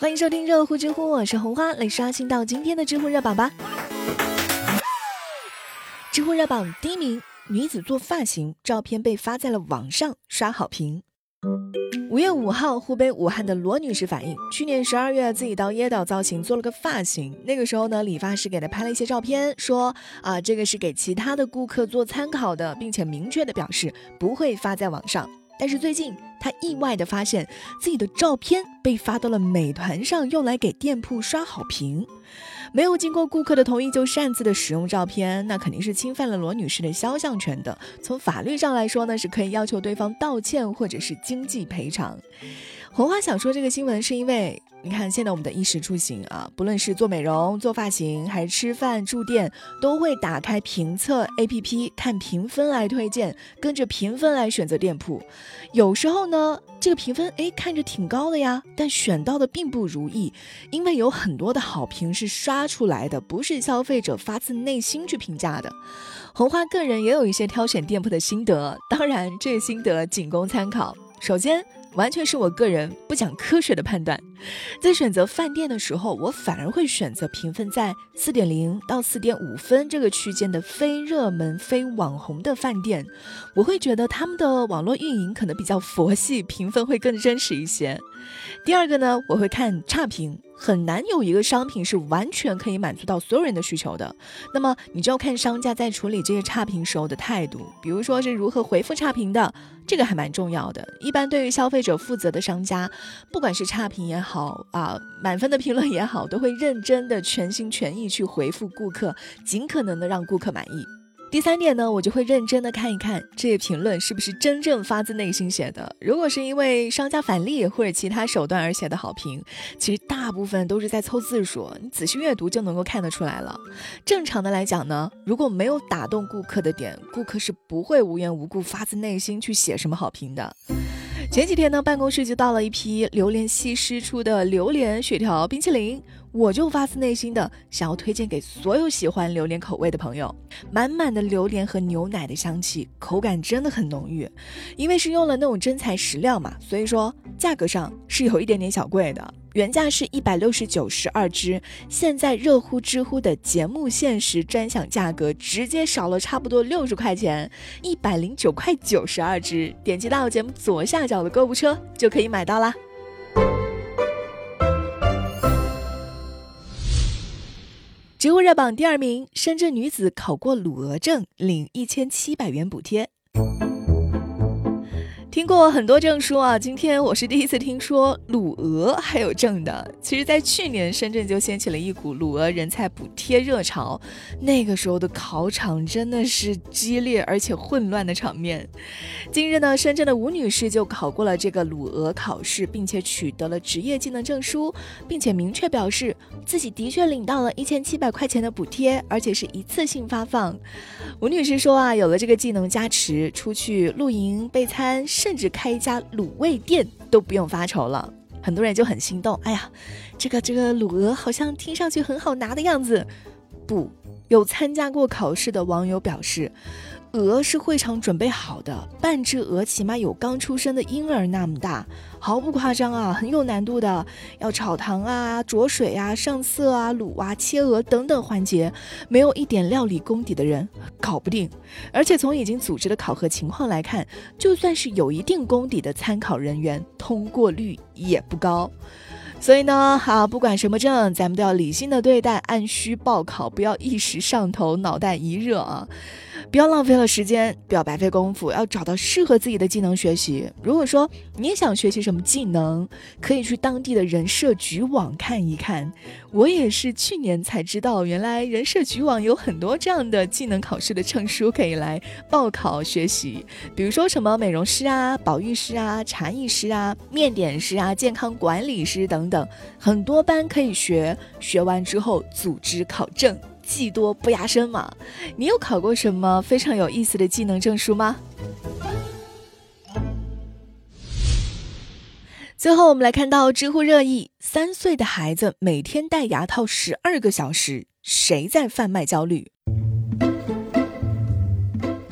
欢迎收听热乎知乎，我是红花，来刷新到今天的知乎热榜吧。知乎热榜第一名，女子做发型照片被发在了网上，刷好评。五月五号，湖北武汉的罗女士反映，去年十二月自己到椰岛造型做了个发型，那个时候呢，理发师给她拍了一些照片，说啊，这个是给其他的顾客做参考的，并且明确的表示不会发在网上。但是最近，他意外的发现自己的照片被发到了美团上，用来给店铺刷好评。没有经过顾客的同意就擅自的使用照片，那肯定是侵犯了罗女士的肖像权的。从法律上来说呢，是可以要求对方道歉或者是经济赔偿。红花想说这个新闻，是因为。你看，现在我们的衣食住行啊，不论是做美容、做发型，还是吃饭、住店，都会打开评测 APP 看评分来推荐，跟着评分来选择店铺。有时候呢，这个评分哎看着挺高的呀，但选到的并不如意，因为有很多的好评是刷出来的，不是消费者发自内心去评价的。红花个人也有一些挑选店铺的心得，当然这些心得仅供参考。首先。完全是我个人不讲科学的判断，在选择饭店的时候，我反而会选择评分在四点零到四点五分这个区间的非热门、非网红的饭店，我会觉得他们的网络运营可能比较佛系，评分会更真实一些。第二个呢，我会看差评。很难有一个商品是完全可以满足到所有人的需求的，那么你就要看商家在处理这些差评时候的态度，比如说是如何回复差评的，这个还蛮重要的。一般对于消费者负责的商家，不管是差评也好啊，满分的评论也好，都会认真的全心全意去回复顾客，尽可能的让顾客满意。第三点呢，我就会认真的看一看这些评论是不是真正发自内心写的。如果是因为商家返利或者其他手段而写的好评，其实大部分都是在凑字数，你仔细阅读就能够看得出来了。正常的来讲呢，如果没有打动顾客的点，顾客是不会无缘无故发自内心去写什么好评的。前几天呢，办公室就到了一批榴莲西施出的榴莲雪条冰淇淋，我就发自内心的想要推荐给所有喜欢榴莲口味的朋友。满满的榴莲和牛奶的香气，口感真的很浓郁。因为是用了那种真材实料嘛，所以说价格上是有一点点小贵的。原价是一百六十九十二支，现在热乎知乎的节目限时专享价格直接少了差不多六十块钱，一百零九块九十二支。点击到节目左下角的购物车就可以买到啦。植物热榜第二名，深圳女子考过鲁俄证，领一千七百元补贴。听过很多证书啊，今天我是第一次听说鲁俄还有证的。其实，在去年深圳就掀起了一股鲁俄人才补贴热潮，那个时候的考场真的是激烈而且混乱的场面。近日呢，深圳的吴女士就考过了这个鲁俄考试，并且取得了职业技能证书，并且明确表示自己的确领到了一千七百块钱的补贴，而且是一次性发放。吴女士说啊，有了这个技能加持，出去露营备餐。甚至开一家卤味店都不用发愁了，很多人就很心动。哎呀，这个这个卤鹅好像听上去很好拿的样子。不，有参加过考试的网友表示。鹅是会场准备好的，半只鹅起码有刚出生的婴儿那么大，毫不夸张啊，很有难度的，要炒糖啊、焯水啊、上色啊、卤啊、切鹅等等环节，没有一点料理功底的人搞不定。而且从已经组织的考核情况来看，就算是有一定功底的参考人员，通过率也不高。所以呢，好，不管什么证，咱们都要理性的对待，按需报考，不要一时上头，脑袋一热啊。不要浪费了时间，不要白费功夫，要找到适合自己的技能学习。如果说你也想学习什么技能，可以去当地的人社局网看一看。我也是去年才知道，原来人社局网有很多这样的技能考试的证书可以来报考学习。比如说什么美容师啊、保育师啊、茶艺师啊、面点师啊、健康管理师等等，很多班可以学。学完之后组织考证。技多不压身嘛，你有考过什么非常有意思的技能证书吗？最后，我们来看到知乎热议：三岁的孩子每天戴牙套十二个小时，谁在贩卖焦虑？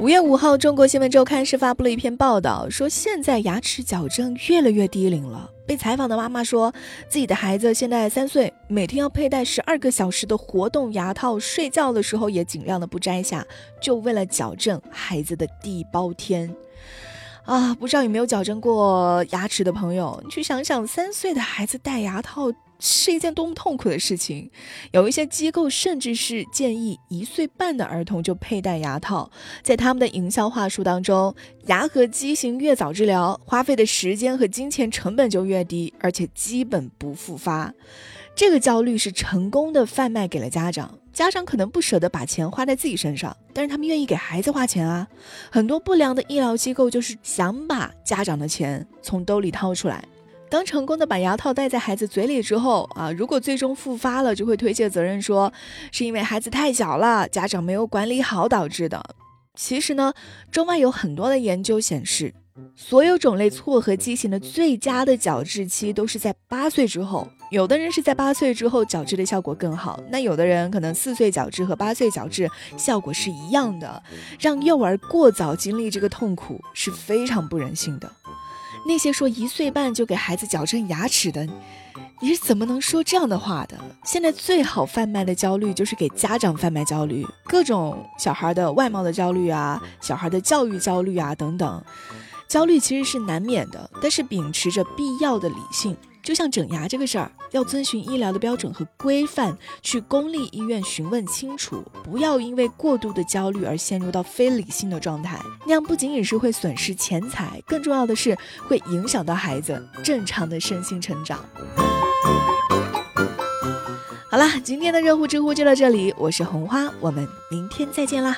五月五号，中国新闻周刊是发布了一篇报道，说现在牙齿矫正越来越低龄了。被采访的妈妈说，自己的孩子现在三岁，每天要佩戴十二个小时的活动牙套，睡觉的时候也尽量的不摘下，就为了矫正孩子的地包天。啊，不知道有没有矫正过牙齿的朋友，你去想想，三岁的孩子戴牙套。是一件多么痛苦的事情！有一些机构甚至是建议一岁半的儿童就佩戴牙套。在他们的营销话术当中，牙颌畸形越早治疗，花费的时间和金钱成本就越低，而且基本不复发。这个焦虑是成功的贩卖给了家长，家长可能不舍得把钱花在自己身上，但是他们愿意给孩子花钱啊。很多不良的医疗机构就是想把家长的钱从兜里掏出来。当成功的把牙套戴在孩子嘴里之后啊，如果最终复发了，就会推卸责任说是因为孩子太小了，家长没有管理好导致的。其实呢，中外有很多的研究显示，所有种类错颌畸形的最佳的矫治期都是在八岁之后。有的人是在八岁之后矫治的效果更好，那有的人可能四岁矫治和八岁矫治效果是一样的。让幼儿过早经历这个痛苦是非常不人性的。那些说一岁半就给孩子矫正牙齿的，你是怎么能说这样的话的？现在最好贩卖的焦虑就是给家长贩卖焦虑，各种小孩的外貌的焦虑啊，小孩的教育焦虑啊等等，焦虑其实是难免的，但是秉持着必要的理性。就像整牙这个事儿，要遵循医疗的标准和规范，去公立医院询问清楚，不要因为过度的焦虑而陷入到非理性的状态，那样不仅仅是会损失钱财，更重要的是会影响到孩子正常的身心成长。好啦，今天的热乎知乎就到这里，我是红花，我们明天再见啦。